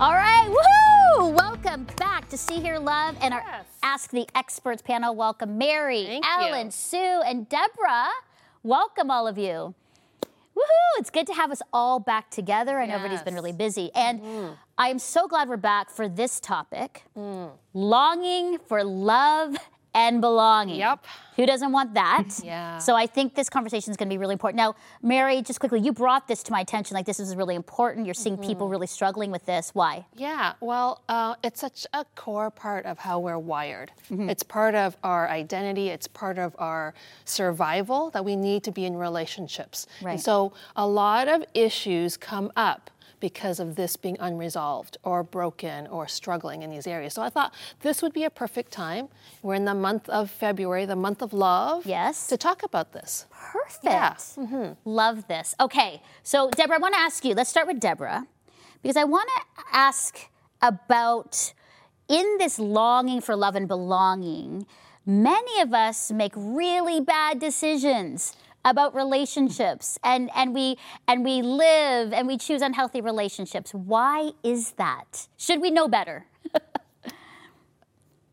All right, woohoo! Welcome back to See Hear Love and our Yes. Ask the Experts panel. Welcome Mary, Thank Ellen, you. Sue, and Deborah. Welcome all of you. Woohoo! It's good to have us all back together. I know everybody's been really busy. And I am so glad we're back for this topic Mm. longing for love and belonging. Yep. Who doesn't want that? Yeah. So I think this conversation is going to be really important. Now, Mary, just quickly, you brought this to my attention. Like, this is really important. You're seeing Mm-hmm. people really struggling with this. Why? Yeah, well, uh, it's such a core part of how we're wired. Mm-hmm. It's part of our identity, it's part of our survival that we need to be in relationships. Right. And so a lot of issues come up because of this being unresolved or broken or struggling in these areas. So I thought this would be a perfect time. We're in the month of February, the month of love. Yes. To talk about this. Perfect. Yeah. Mm-hmm. Love this. Okay, so Deborah, I want to ask you. Let's start with Deborah, because I want to ask about in this longing for love and belonging. Many of us make really bad decisions about relationships, and and we and we live and we choose unhealthy relationships. Why is that? Should we know better?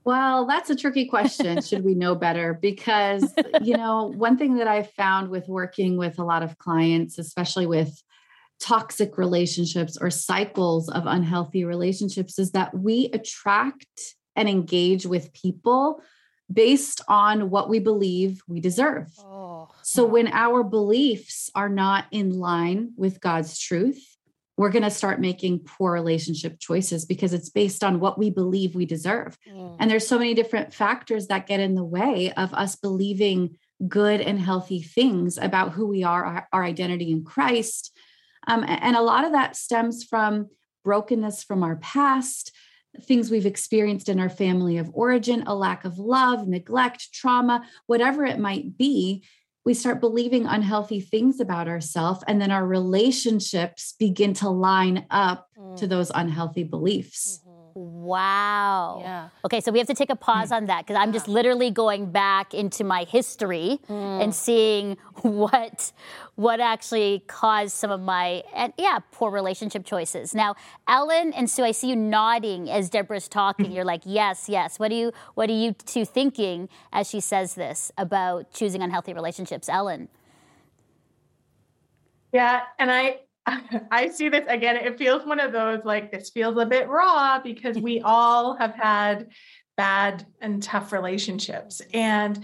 Well, that's a tricky question. Should we know better? Because, you know, one thing that I've found with working with a lot of clients, especially with toxic relationships or cycles of unhealthy relationships, is that we attract and engage with people based on what we believe we deserve. Oh. So when our beliefs are not in line with God's truth, we're going to start making poor relationship choices because it's based on what we believe we deserve. Mm. And there's so many different factors that get in the way of us believing good and healthy things about who we are, our, our identity in Christ. Um, and a lot of that stems from brokenness from our past, things we've experienced in our family of origin, a lack of love, neglect, trauma, whatever it might be. We start believing unhealthy things about ourselves, and then our relationships begin to line up to mm. those unhealthy beliefs. Wow. Yeah. Okay, so we have to take a pause hmm. on that because I'm just literally going back into my history hmm. and seeing what what actually caused some of my and yeah poor relationship choices. Now, Ellen and Sue, I see you nodding as Deborah's talking. You're like, yes, yes. What are you What are you two thinking as she says this about choosing unhealthy relationships, Ellen? Yeah, and I I see this again. It feels one of those like this feels a bit raw because we all have had bad and tough relationships. And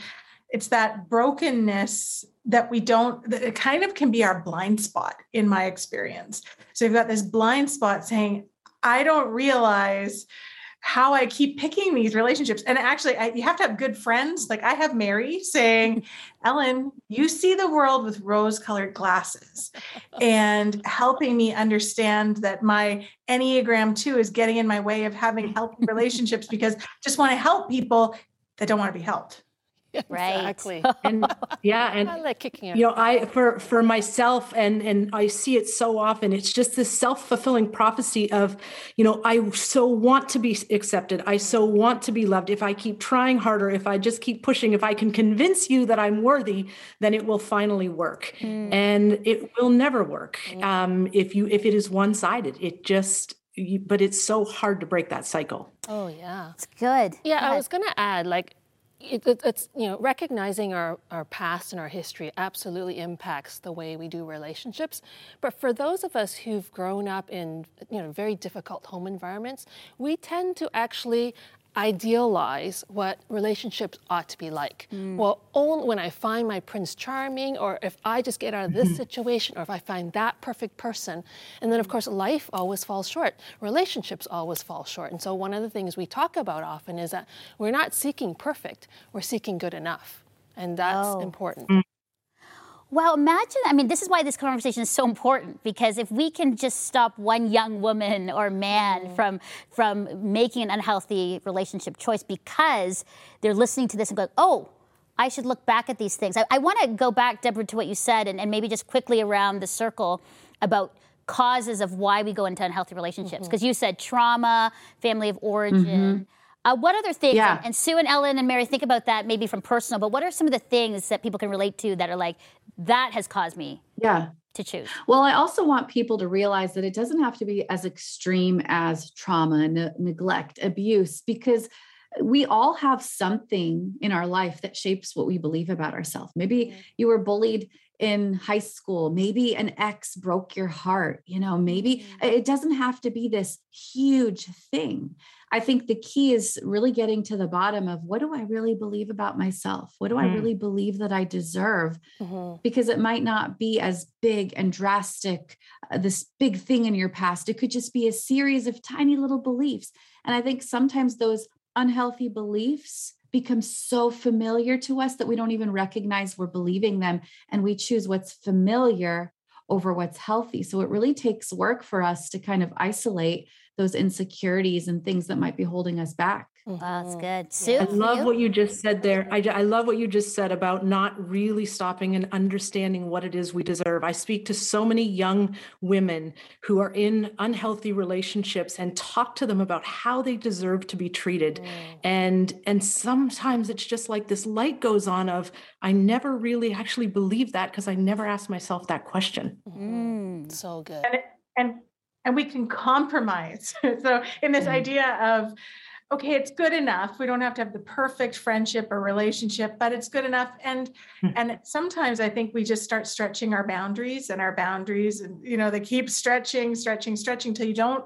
it's that brokenness that we don't that it kind of can be our blind spot in my experience. So you've got this blind spot saying, I don't realize how I keep picking these relationships. And actually, I, you have to have good friends. Like I have Mary saying, Ellen, you see the world with rose colored glasses and helping me understand that my Enneagram 2 is getting in my way of having healthy relationships because I just want to help people that don't want to be helped. Right. Exactly. and yeah and I like kicking your you know i for for myself and and i see it so often it's just this self-fulfilling prophecy of you know i so want to be accepted. I so want to be loved. If i keep trying harder if i just keep pushing if i can convince you that i'm worthy then it will finally work. And it will never work um if you if it is one-sided. It just you, but it's so hard to break that cycle. Oh yeah. It's good. Yeah, Go I was going to add, like, it, it, it's you know recognizing our, our past and our history absolutely impacts the way we do relationships. But for those of us who've grown up in you know very difficult home environments, we tend to actually idealize what relationships ought to be like. Mm. Well, only when I find my prince charming, or if I just get out of this situation, or if I find that perfect person, and then of course life always falls short. Relationships always fall short. And so one of the things we talk about often is that we're not seeking perfect, we're seeking good enough. And that's Oh. important. Mm. Well, imagine, I mean, this is why this conversation is so important because if we can just stop one young woman or man mm. from from making an unhealthy relationship choice because they're listening to this and going, oh, I should look back at these things. I, I want to go back, Deborah, to what you said and, and maybe just quickly around the circle about causes of why we go into unhealthy relationships. Mm-hmm. Because you said trauma, family of origin. Mm-hmm. Uh, what other things? Yeah. And, and Sue and Ellen and Mary, think about that maybe from personal, but what are some of the things that people can relate to that are like, that has caused me? Yeah. to choose? Well, I also want people to realize that it doesn't have to be as extreme as trauma, ne- neglect, abuse, because we all have something in our life that shapes what we believe about ourselves. Maybe mm-hmm. you were bullied in high school, maybe an ex broke your heart, you know, maybe mm-hmm. it doesn't have to be this huge thing. I think the key is really getting to the bottom of what do I really believe about myself? What do mm-hmm. I really believe that I deserve? Mm-hmm. Because it might not be as big and drastic, uh, this big thing in your past. It could just be a series of tiny little beliefs. And I think sometimes those unhealthy beliefs become so familiar to us that we don't even recognize we're believing them and we choose what's familiar over what's healthy. So it really takes work for us to kind of isolate those insecurities and things that might be holding us back. Wow, that's mm-hmm. good. Sue, I love what you just said there. I, I love what you just said about not really stopping and understanding what it is we deserve. I speak to so many young women who are in unhealthy relationships and talk to them about how they deserve to be treated. Mm. And and sometimes it's just like this light goes on of I never really actually believed that because I never asked myself that question. Mm. So good. And, and and we can compromise. so in this mm. idea of okay, it's good enough. We don't have to have the perfect friendship or relationship, but it's good enough. And hmm. and sometimes I think we just start stretching our boundaries and our boundaries, and you know, they keep stretching, stretching, stretching till you don't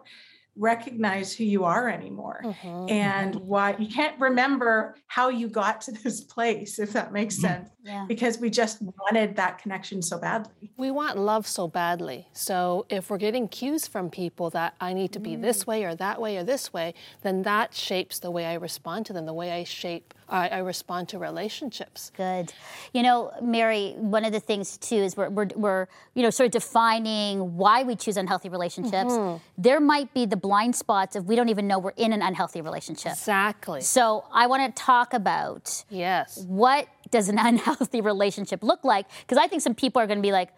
recognize who you are anymore mm-hmm. and mm-hmm. why you can't remember how you got to this place if that makes mm-hmm. sense yeah. because we just wanted that connection so badly we want love so badly so if we're getting cues from people that i need to be mm. this way or that way or this way then that shapes the way i respond to them the way i shape I, I, respond to relationships. Good. You know, Mary, one of the things too is we're, we're, we're you know, sort of defining why we choose unhealthy relationships. Mm-hmm. There might be the blind spots of we don't even know we're in an unhealthy relationship. Exactly. So I want to talk about yes, what does an unhealthy relationship look like? Because I think some people are going to be like,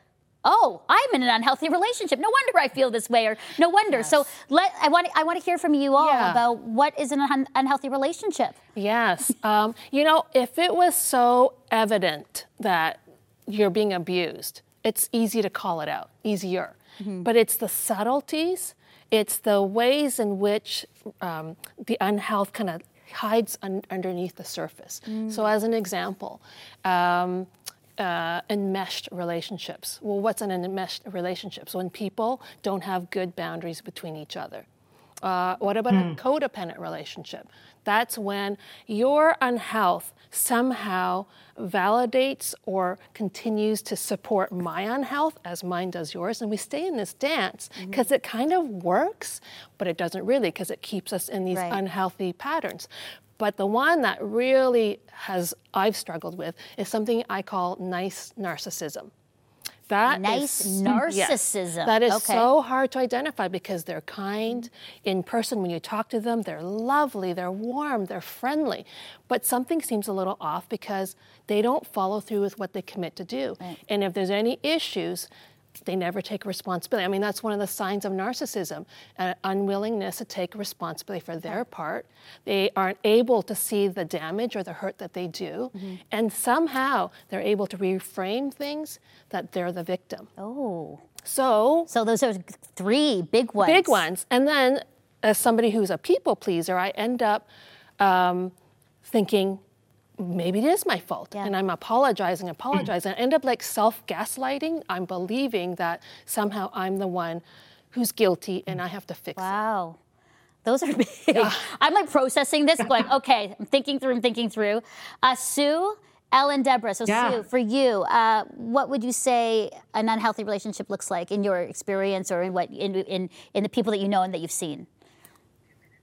oh, I'm in an unhealthy relationship. No wonder I feel this way, or no wonder. Yes. So let I want I want to hear from you all yeah. about what is an un- unhealthy relationship. Yes, um, you know, if it was so evident that you're being abused, it's easy to call it out, easier. Mm-hmm. But it's the subtleties, it's the ways in which um, the unhealth kind of hides un- underneath the surface. Mm. So, as an example. Um, uh, enmeshed relationships. Well, what's an enmeshed relationship? So when people don't have good boundaries between each other. Uh, what about mm. a hmm. codependent relationship? That's when your unhealth somehow validates or continues to support my unhealth as mine does yours. And we stay in this dance because mm-hmm. it kind of works, but it doesn't really because it keeps us in these right. unhealthy patterns. But the one that really has I've struggled with is something I call nice narcissism. That nice is, narcissism. Yes, that is okay. so hard to identify because they're kind in person. When you talk to them, they're lovely, they're warm, they're friendly. But something seems a little off because they don't follow through with what they commit to do. Right. And if there's any issues, they never take responsibility. I mean, that's one of the signs of narcissism an unwillingness to take responsibility for their part. They aren't able to see the damage or the hurt that they do. Mm-hmm. And somehow they're able to reframe things that they're the victim. Oh. So, so those are three big ones. Big ones. And then, as somebody who's a people pleaser, I end up um, thinking, maybe it is my fault yeah. and i'm apologizing apologizing i end up like self-gaslighting i'm believing that somehow i'm the one who's guilty and i have to fix wow. it wow those are big yeah. i'm like processing this going okay i'm thinking through i'm thinking through uh, sue ellen deborah so yeah. sue for you uh, what would you say an unhealthy relationship looks like in your experience or in what in, in, in the people that you know and that you've seen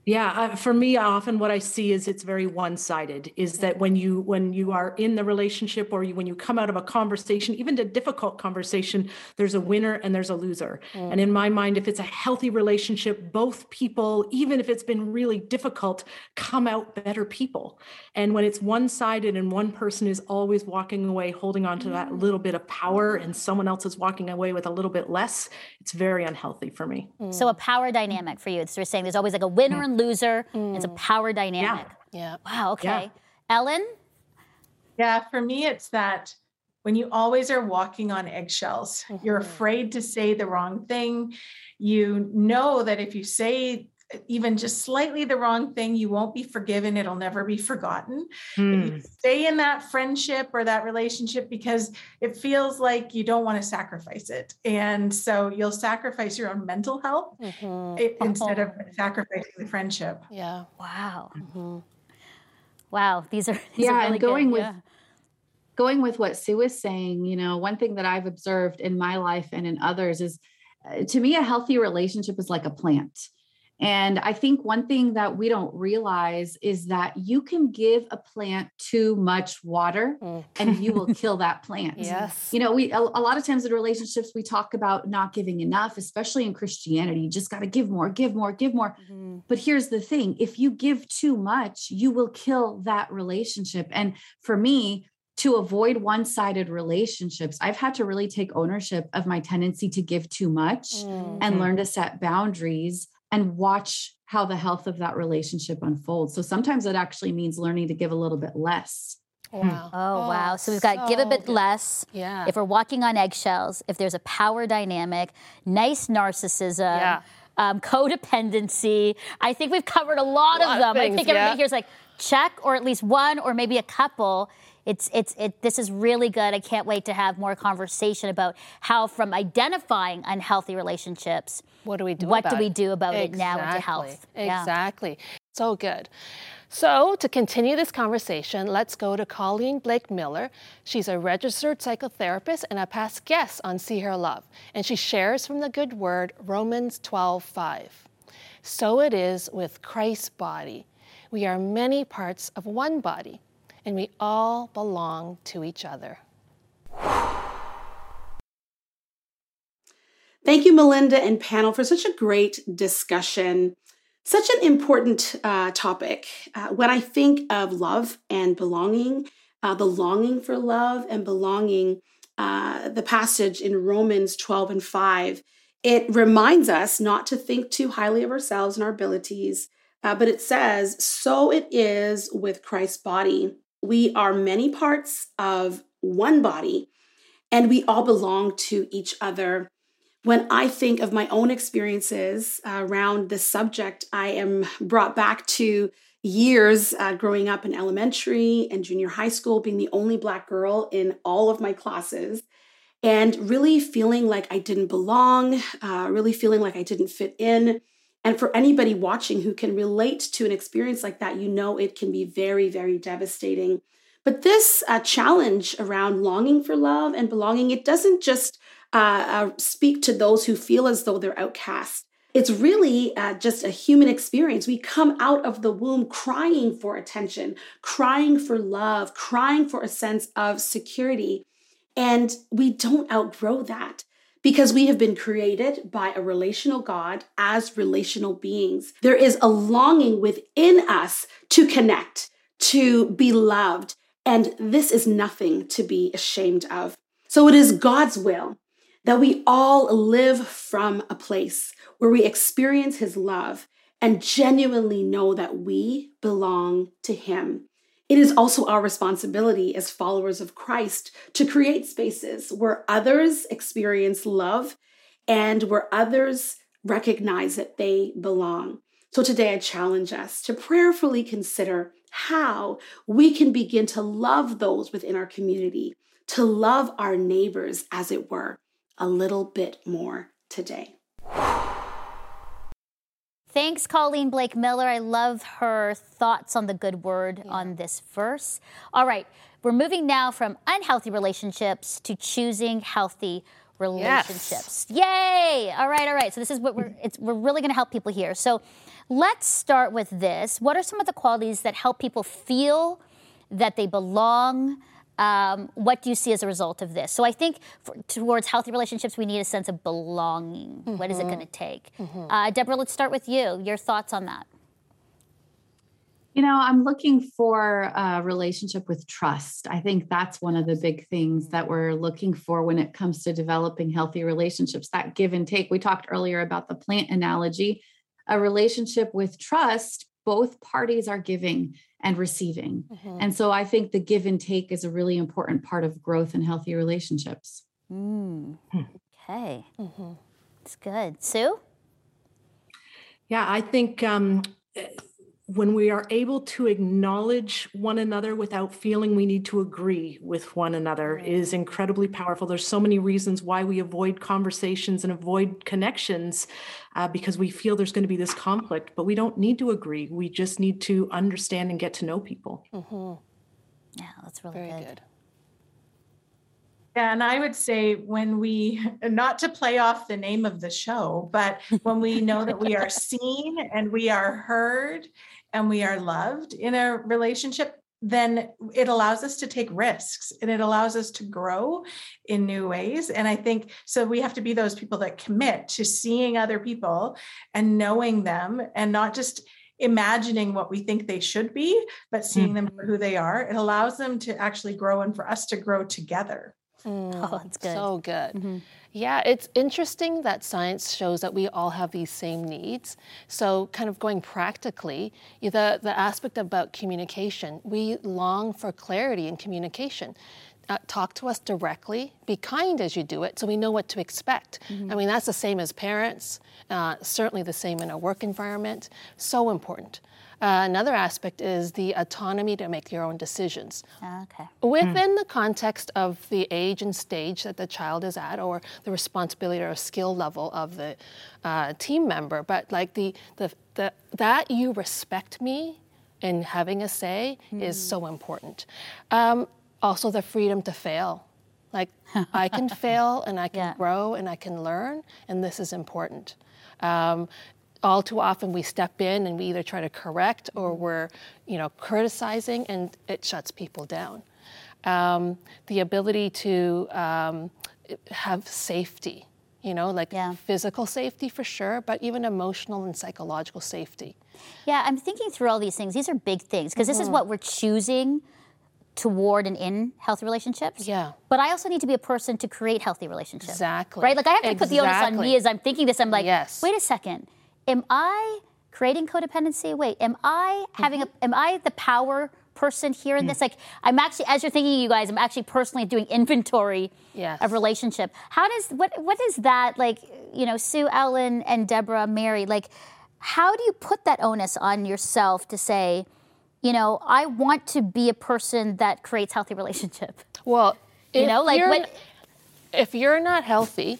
yeah, uh, for me, often what I see is it's very one-sided. Is that when you when you are in the relationship or you, when you come out of a conversation, even a difficult conversation, there's a winner and there's a loser. Mm. And in my mind, if it's a healthy relationship, both people, even if it's been really difficult, come out better people. And when it's one-sided and one person is always walking away, holding on to that mm. little bit of power, and someone else is walking away with a little bit less, it's very unhealthy for me. Mm. So a power dynamic for you. It's are saying there's always like a winner and loser. Mm. It's a power dynamic. Yeah. yeah. Wow. Okay. Yeah. Ellen? Yeah, for me, it's that when you always are walking on eggshells. Mm-hmm. You're afraid to say the wrong thing. You know that if you say even just slightly the wrong thing, you won't be forgiven. It'll never be forgotten. Mm. you stay in that friendship or that relationship because it feels like you don't want to sacrifice it. And so you'll sacrifice your own mental health mm-hmm. instead of sacrificing the friendship. Yeah. Wow. Mm-hmm. Wow. These are, these yeah. Are really going good. with, yeah. Going with what Sue was saying, you know, one thing that I've observed in my life and in others is uh, to me, a healthy relationship is like a plant and I think one thing that we don't realize is that you can give a plant too much water mm. and you will kill that plant. Yes. You know, we a, a, lot of times in relationships we talk about not giving enough, especially in Christianity. You just got to give more, give more, give more. Mm-hmm. But here's the thing, if you give too much, you will kill that relationship. And for me, to avoid one-sided relationships i've had to really take ownership of my tendency to give too much mm-hmm. and learn to set boundaries and watch how the health of that relationship unfolds. So sometimes it actually means learning to give a little bit less. Wow. Oh, oh, wow. So we've got so give a bit good. less. Yeah. If we're walking on eggshells, if there's a power dynamic, nice narcissism. Yeah. Um, codependency. I think we've covered a lot, a lot of them. Of things, I think yeah. everybody here's like check, or at least one, or maybe a couple it's it's it this is really good. I can't wait to have more conversation about how from identifying unhealthy relationships. What do we do? What do we do about exactly. it now into health? Exactly. Yeah. So good. So, to continue this conversation, let's go to Colleen Blake Miller. She's a registered psychotherapist and a past guest on See Hear Love, and she shares from the good word Romans 12:5. So it is with Christ's body. We are many parts of one body and we all belong to each other. Thank you, Melinda and panel, for such a great discussion. Such an important uh, topic. Uh, when I think of love and belonging, uh, the longing for love and belonging, uh, the passage in Romans 12 and 5, it reminds us not to think too highly of ourselves and our abilities, uh, but it says, So it is with Christ's body. We are many parts of one body, and we all belong to each other. When I think of my own experiences uh, around this subject, I am brought back to years uh, growing up in elementary and junior high school, being the only Black girl in all of my classes, and really feeling like I didn't belong, uh, really feeling like I didn't fit in. And for anybody watching who can relate to an experience like that, you know it can be very, very devastating. But this uh, challenge around longing for love and belonging, it doesn't just uh, uh, speak to those who feel as though they're outcast. It's really uh, just a human experience. We come out of the womb crying for attention, crying for love, crying for a sense of security. And we don't outgrow that because we have been created by a relational God as relational beings. There is a longing within us to connect, to be loved, and this is nothing to be ashamed of. So it is God's will that we all live from a place where we experience His love and genuinely know that we belong to Him. It is also our responsibility as followers of Christ to create spaces where others experience love and where others recognize that they belong. So today I challenge us to prayerfully consider how we can begin to love those within our community, to love our neighbors, as it were, a little bit more today. Thanks, Colleen Blake Miller. I love her thoughts on the good word yeah. on this verse. All right, we're moving now from unhealthy relationships to choosing healthy relationships. Yes. Yay! All right, all right. So this is what we're we're really going to help people here. So let's start with this. What are some of the qualities that help people feel that they belong? Um, what do you see as a result of this? So I think for, towards healthy relationships, we need a sense of belonging. Mm-hmm. What is it going to take? Mm-hmm. Uh, Deborah, let's start with you. Your thoughts on that? You know, I'm looking for a relationship with trust. I think that's one of the big things that we're looking for when it comes to developing healthy relationships that give and take. We talked earlier about the plant analogy. A relationship with trust, both parties are giving and receiving. Mm-hmm. And so I think the give and take is a really important part of growth and healthy relationships. Mm. Okay. Mm-hmm. It's good. Sue? Yeah, I think um, when we are able to acknowledge one another without feeling we need to agree with one another is incredibly powerful there's so many reasons why we avoid conversations and avoid connections uh, because we feel there's going to be this conflict but we don't need to agree we just need to understand and get to know people mm-hmm. yeah that's really Very good. good. Yeah, and I would say when we, not to play off the name of the show, but when we know that we are seen and we are heard and we are loved in a relationship, then it allows us to take risks and it allows us to grow in new ways. And I think so we have to be those people that commit to seeing other people and knowing them and not just imagining what we think they should be, but seeing mm-hmm. them for who they are. It allows them to actually grow and for us to grow together. Mm, oh, it's good. So good. Mm-hmm. Yeah, it's interesting that science shows that we all have these same needs. So, kind of going practically, the, the aspect about communication, we long for clarity in communication. Uh, talk to us directly, be kind as you do it, so we know what to expect. Mm-hmm. I mean, that's the same as parents, uh, certainly the same in a work environment. So important. Uh, another aspect is the autonomy to make your own decisions. Ah, okay. Within mm. the context of the age and stage that the child is at, or the responsibility or skill level of the uh, team member, but like the, the, the, that you respect me in having a say mm. is so important. Um, also, the freedom to fail. Like, I can fail and I can yeah. grow and I can learn, and this is important. Um, all too often we step in and we either try to correct or we're, you know, criticizing, and it shuts people down. Um, the ability to um, have safety, you know, like yeah. physical safety for sure, but even emotional and psychological safety. Yeah, I'm thinking through all these things. These are big things because mm-hmm. this is mm-hmm. what we're choosing toward and in healthy relationships. Yeah. But I also need to be a person to create healthy relationships. Exactly. Right? Like I have to exactly. put the onus on me as I'm thinking this. I'm like, yes. wait a second am I creating codependency? Wait, am I having mm-hmm. a, am I the power person here in mm. this? Like, I'm actually, as you're thinking, you guys, I'm actually personally doing inventory yes. of relationship. How does, what, what is that, like, you know, Sue, Ellen, and Deborah, Mary, like, how do you put that onus on yourself to say, you know, I want to be a person that creates healthy relationship? Well, you know, like, when, if you're not healthy,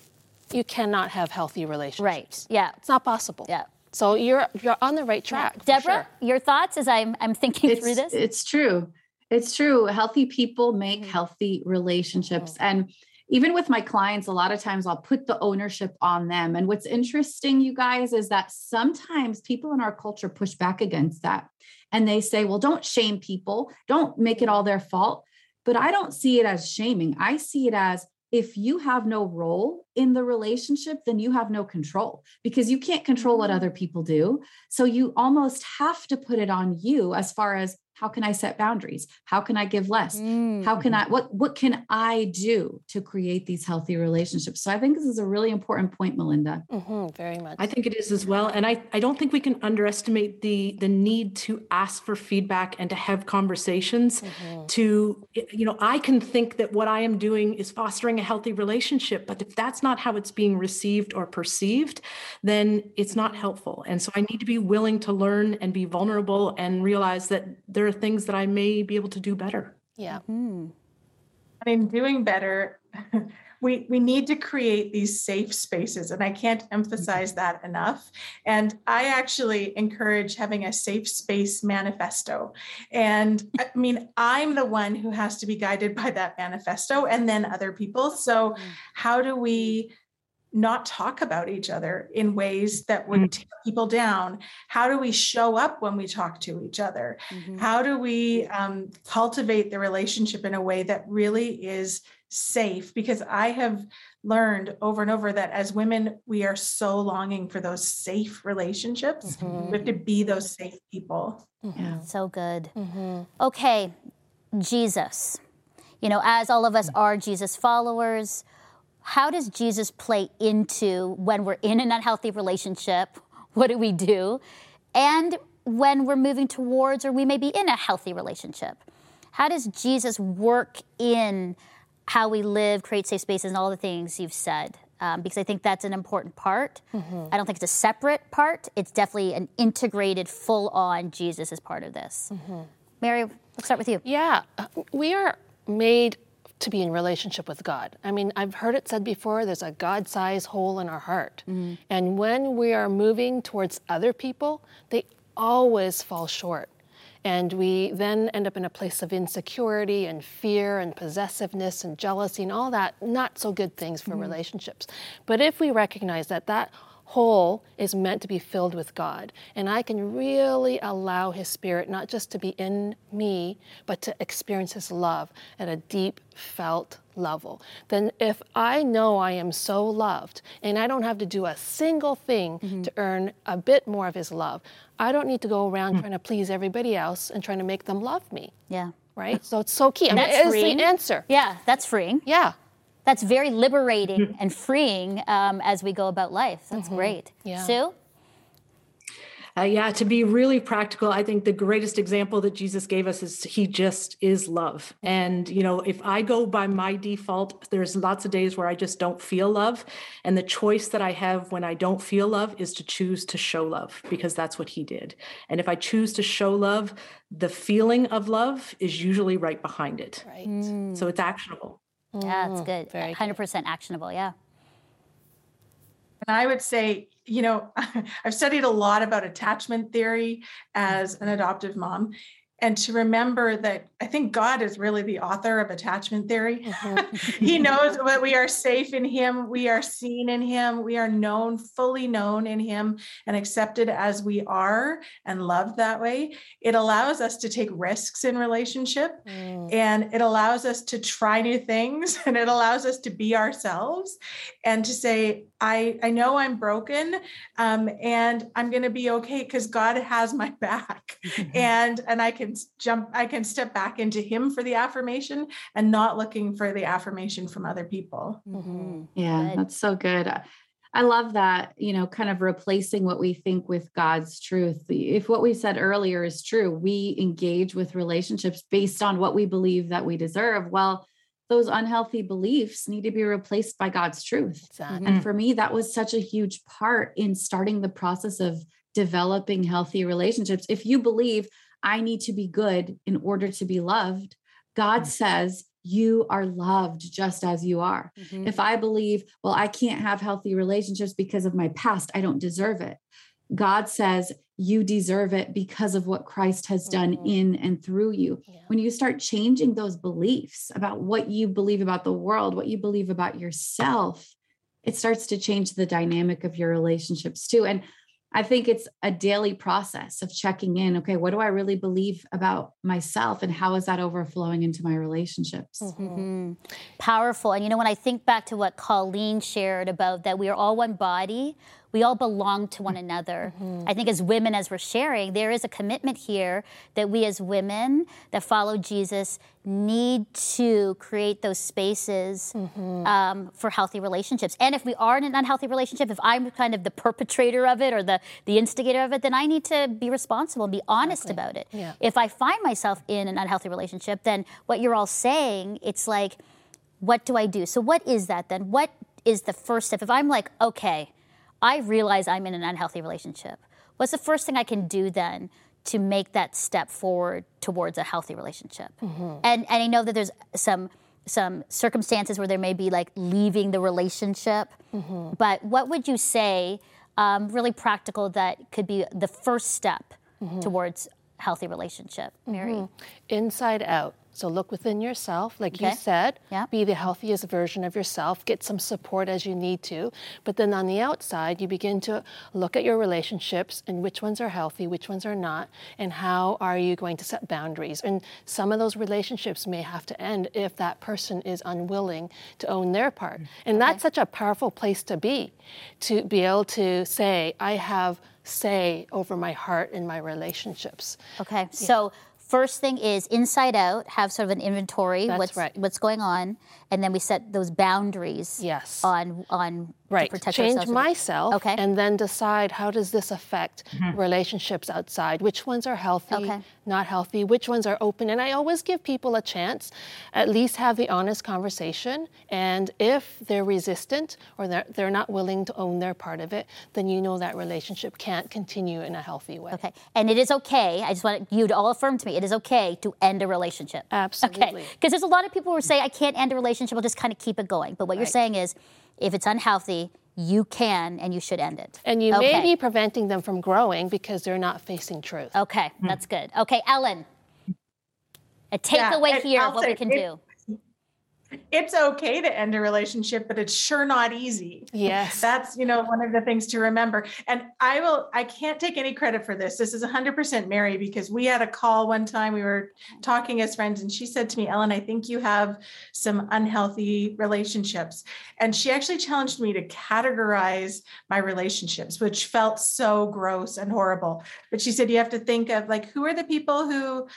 you cannot have healthy relationships. Right. Yeah. It's not possible. Yeah. So you're you're on the right track. Yeah. Deborah, sure. your thoughts as I'm I'm thinking it's, through this? It's true. It's true. Healthy people make mm-hmm. healthy relationships. Mm-hmm. And even with my clients, a lot of times I'll put the ownership on them. And what's interesting, you guys, is that sometimes people in our culture push back against that. And they say, well, don't shame people, don't make it all their fault. But I don't see it as shaming. I see it as if you have no role in the relationship, then you have no control because you can't control what mm. other people do. So you almost have to put it on you as far as how can i set boundaries? How can i give less? Mm. how can i what what can i do to create these healthy relationships? So i think this is a really important point melinda. Mm-hmm, very much. I think it is as well and i i don't think we can underestimate the the need to ask for feedback and to have conversations mm-hmm. to you know i can think that what i am doing is fostering a healthy relationship but if that's not how it's being received or perceived then it's not helpful. And so i need to be willing to learn and be vulnerable and realize that there there are things that I may be able to do better. Yeah. Mm-hmm. I mean, doing better. we we need to create these safe spaces and i can't emphasize mm-hmm. that enough and i actually encourage having a safe space manifesto and i mean i'm the one who has to be guided by that manifesto and then other people so mm. how do we not talk about each other in ways that would mm-hmm. tear people down? How do we show up when we talk to each other? Mm-hmm. How do we um, cultivate the relationship in a way that really is safe? Because I have learned over and over that as women, we are so longing for those safe relationships. Mm-hmm. We have to be those safe people. Mm-hmm. Yeah. So good. Mm-hmm. Okay, Jesus. You know, as all of us mm. are Jesus followers, how does Jesus play into when we're in an unhealthy relationship? What do we do? And when we're moving towards or we may be in a healthy relationship? How does Jesus work in how we live, create safe spaces, and all the things you've said? Um, because I think that's an important part. Mm-hmm. I don't think it's a separate part. It's definitely an integrated, full on Jesus as part of this. Mm-hmm. Mary, let's start with you. Yeah, uh, we are made to be in relationship with God. I mean, I've heard it said before there's a God sized hole in our heart. Mm-hmm. And when we are moving towards other people, they always fall short. And we then end up in a place of insecurity and fear and possessiveness and jealousy and all that not so good things for mm-hmm. relationships. But if we recognize that that hole is meant to be filled with God. And I can really allow His Spirit not just to be in me, but to experience His love at a deep felt level. Then, if I know I am so loved and I don't have to do a single thing mm-hmm. to earn a bit more of His love, I don't need to go around mm-hmm. trying to please everybody else and trying to make them love me. Yeah. Right? So it's so key. I mean, that's freeing. the answer. Yeah, that's freeing. Yeah that's very liberating mm-hmm. and freeing um, as we go about life. That's mm-hmm. great. Yeah. Sue? Uh, yeah, to be really practical, I think the greatest example that Jesus gave us is he just is love. And, you know, if I go by my default, there's lots of days where I just don't feel love. And the choice that I have when I don't feel love is to choose to show love because that's what he did. And if I choose to show love, the feeling of love is usually right behind it. Right. Mm. So it's actionable. Yeah, it's mm, good. Very 100% good. actionable. Yeah. And I would say, you know, I've studied a lot about attachment theory as an adoptive mom and to remember that I think God is really the author of attachment theory. Mm-hmm. he knows that we are safe in Him, we are seen in Him, we are known, fully known in Him, and accepted as we are and loved that way. It allows us to take risks in relationship mm. and it allows us to try new things and it allows us to be ourselves and to say, I, I know I'm broken um, and I'm going to be okay because God has my back and and I can jump I can step back into him for the affirmation and not looking for the affirmation from other people. Mm-hmm. Yeah, good. that's so good. I love that, you know, kind of replacing what we think with God's truth. If what we said earlier is true, we engage with relationships based on what we believe that we deserve. Well, those unhealthy beliefs need to be replaced by God's truth. Exactly. And for me, that was such a huge part in starting the process of developing healthy relationships. If you believe I need to be good in order to be loved, God mm-hmm. says, you are loved just as you are. Mm-hmm. If I believe, well, I can't have healthy relationships because of my past, I don't deserve it. God says, you deserve it because of what Christ has done mm-hmm. in and through you. Yeah. When you start changing those beliefs about what you believe about the world, what you believe about yourself, it starts to change the dynamic of your relationships too. And I think it's a daily process of checking in. Okay, what do I really believe about myself, and how is that overflowing into my relationships? Mm-hmm. Powerful. And you know, when I think back to what Colleen shared about that we are all one body, we all belong to one another. Mm-hmm. I think as women, as we're sharing, there is a commitment here that we as women that follow Jesus need to create those spaces mm-hmm. um, for healthy relationships. And if we are in an unhealthy relationship, if I'm kind of the perpetrator of it or the, the instigator of it, then I need to be responsible and be honest exactly. about it. Yeah. If I find myself in an unhealthy relationship, then what you're all saying, it's like, what do I do? So, what is that then? What is the first step? If I'm like, okay, I realize I'm in an unhealthy relationship. What's the first thing I can do then to make that step forward towards a healthy relationship? Mm-hmm. And and I know that there's some some circumstances where there may be like leaving the relationship, mm-hmm. but what would you say, um, really practical, that could be the first step mm-hmm. towards healthy relationship, Mary? Mm-hmm. Inside out. So look within yourself, like okay. you said, yeah. be the healthiest version of yourself, get some support as you need to. But then on the outside, you begin to look at your relationships and which ones are healthy, which ones are not, and how are you going to set boundaries. And some of those relationships may have to end if that person is unwilling to own their part. And okay. that's such a powerful place to be, to be able to say, I have say over my heart and my relationships. Okay. Yeah. So first thing is inside out have sort of an inventory That's what's right. what's going on and then we set those boundaries yes on on right. protect change ourselves? myself Okay. and then decide how does this affect mm-hmm. relationships outside which ones are healthy Okay. not healthy which ones are open and i always give people a chance at least have the honest conversation and if they're resistant or they're, they're not willing to own their part of it then you know that relationship can't continue in a healthy way Okay. And it is okay. I just want you to all affirm to me it is okay to end a relationship. Absolutely. Okay. Because there's a lot of people who say, I can't end a relationship, I'll just kind of keep it going. But what you're saying is, if it's unhealthy, you can and you should end it. and you okay. may be preventing them from growing because they're not facing truth Okay, Hmm. that's good. Okay, Ellen, a takeaway and here I'll of what say we can it- do. It's okay to end a relationship, but it's sure not easy. Yes. That's, you know, one of the things to remember. And I will, I can't take any credit for this. This is 100% Mary because we had a call one time. We were talking as friends, and she said to me, Ellen, I think you have some unhealthy relationships. And she actually challenged me to categorize my relationships, which felt so gross and horrible. But she said, you have to think of like, who are the people who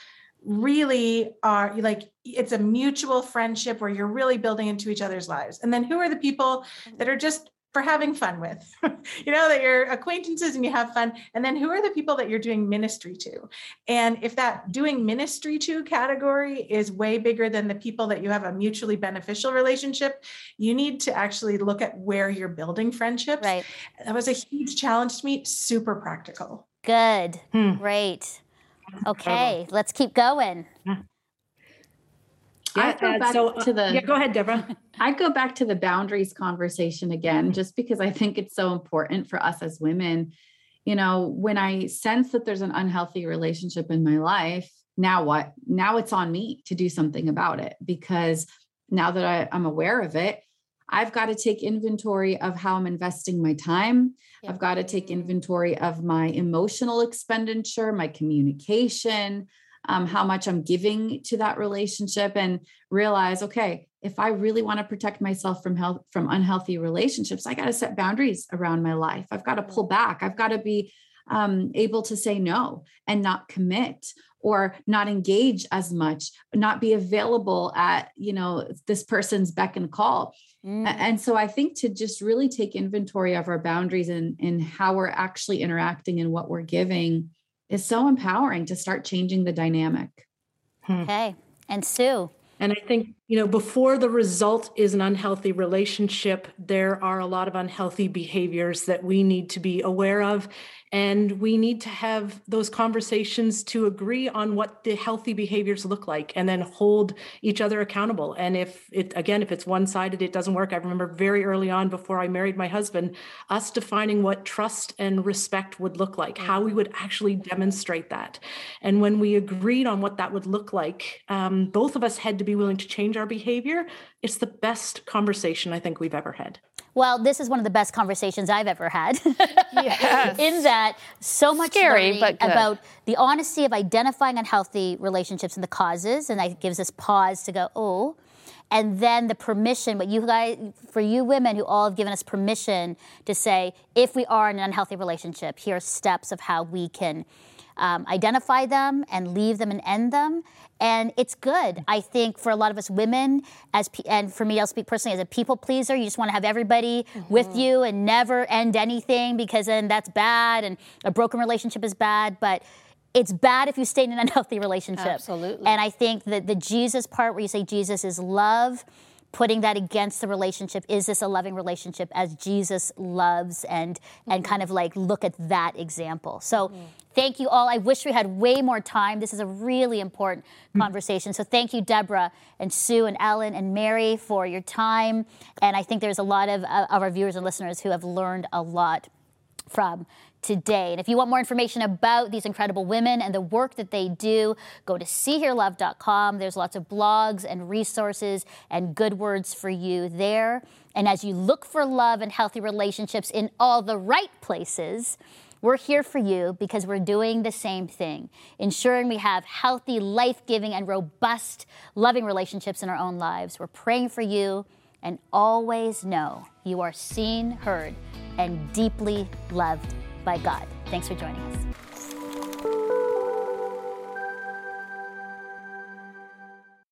really are like it's a mutual friendship where you're really building into each other's lives and then who are the people that are just for having fun with you know that you're acquaintances and you have fun and then who are the people that you're doing ministry to and if that doing ministry to category is way bigger than the people that you have a mutually beneficial relationship you need to actually look at where you're building friendships Right. that was a huge challenge to me super practical Good. Hmm. Great. Okay, let's keep going. I go uh, back so, uh, to the yeah, go ahead, Deborah. I go back to the boundaries conversation again, just because I think it's so important for us as women. You know, when I sense that there's an unhealthy relationship in my life, now what? Now it's on me to do something about it because now that I, I'm aware of it, I've got to take inventory of how I'm investing my time. Yeah. I've got to take inventory of my emotional expenditure, my communication, um, how much I'm giving to that relationship, and realize, okay, if I really want to protect myself from health from unhealthy relationships, I got to set boundaries around my life. I've got to pull back. I've got to be um, able to say no and not commit or not engage as much, not be available at you know this person's beck and call. Mm. And so I think to just really take inventory of our boundaries and, and how we're actually interacting and what we're giving is so empowering to start changing the dynamic. Okay. And Sue. And I think, you know, before the result is an unhealthy relationship, there are a lot of unhealthy behaviors that we need to be aware of. And we need to have those conversations to agree on what the healthy behaviors look like and then hold each other accountable. And if it, again, if it's one sided, it doesn't work. I remember very early on before I married my husband, us defining what trust and respect would look like, how we would actually demonstrate that. And when we agreed on what that would look like, um, both of us had to be willing to change our behavior. It's the best conversation I think we've ever had. Well, this is one of the best conversations I've ever had. Yes. In that, so much Scary, learning but good. about the honesty of identifying unhealthy relationships and the causes, and that gives us pause to go, oh. And then the permission, but you guys, for you women who all have given us permission to say, if we are in an unhealthy relationship, here are steps of how we can um, identify them and leave them and end them. And it's good, I think, for a lot of us women, as and for me, I'll speak personally as a people pleaser. You just want to have everybody mm-hmm. with you and never end anything because then that's bad, and a broken relationship is bad. But it's bad if you stay in an unhealthy relationship. Absolutely. And I think that the Jesus part, where you say Jesus is love, putting that against the relationship is this a loving relationship as jesus loves and and kind of like look at that example. So thank you all. I wish we had way more time. This is a really important conversation. So thank you deborah and sue and ellen and mary for your time. And i think there's a lot of, uh, of our viewers and listeners who have learned a lot from today. And if you want more information about these incredible women and the work that they do, go to seehearlove.com. There's lots of blogs and resources and good words for you there. And as you look for love and healthy relationships in all the right places, we're here for you because we're doing the same thing, ensuring we have healthy, life giving, and robust, loving relationships in our own lives. We're praying for you and always know you are seen, heard, and deeply loved by God. Thanks for joining us.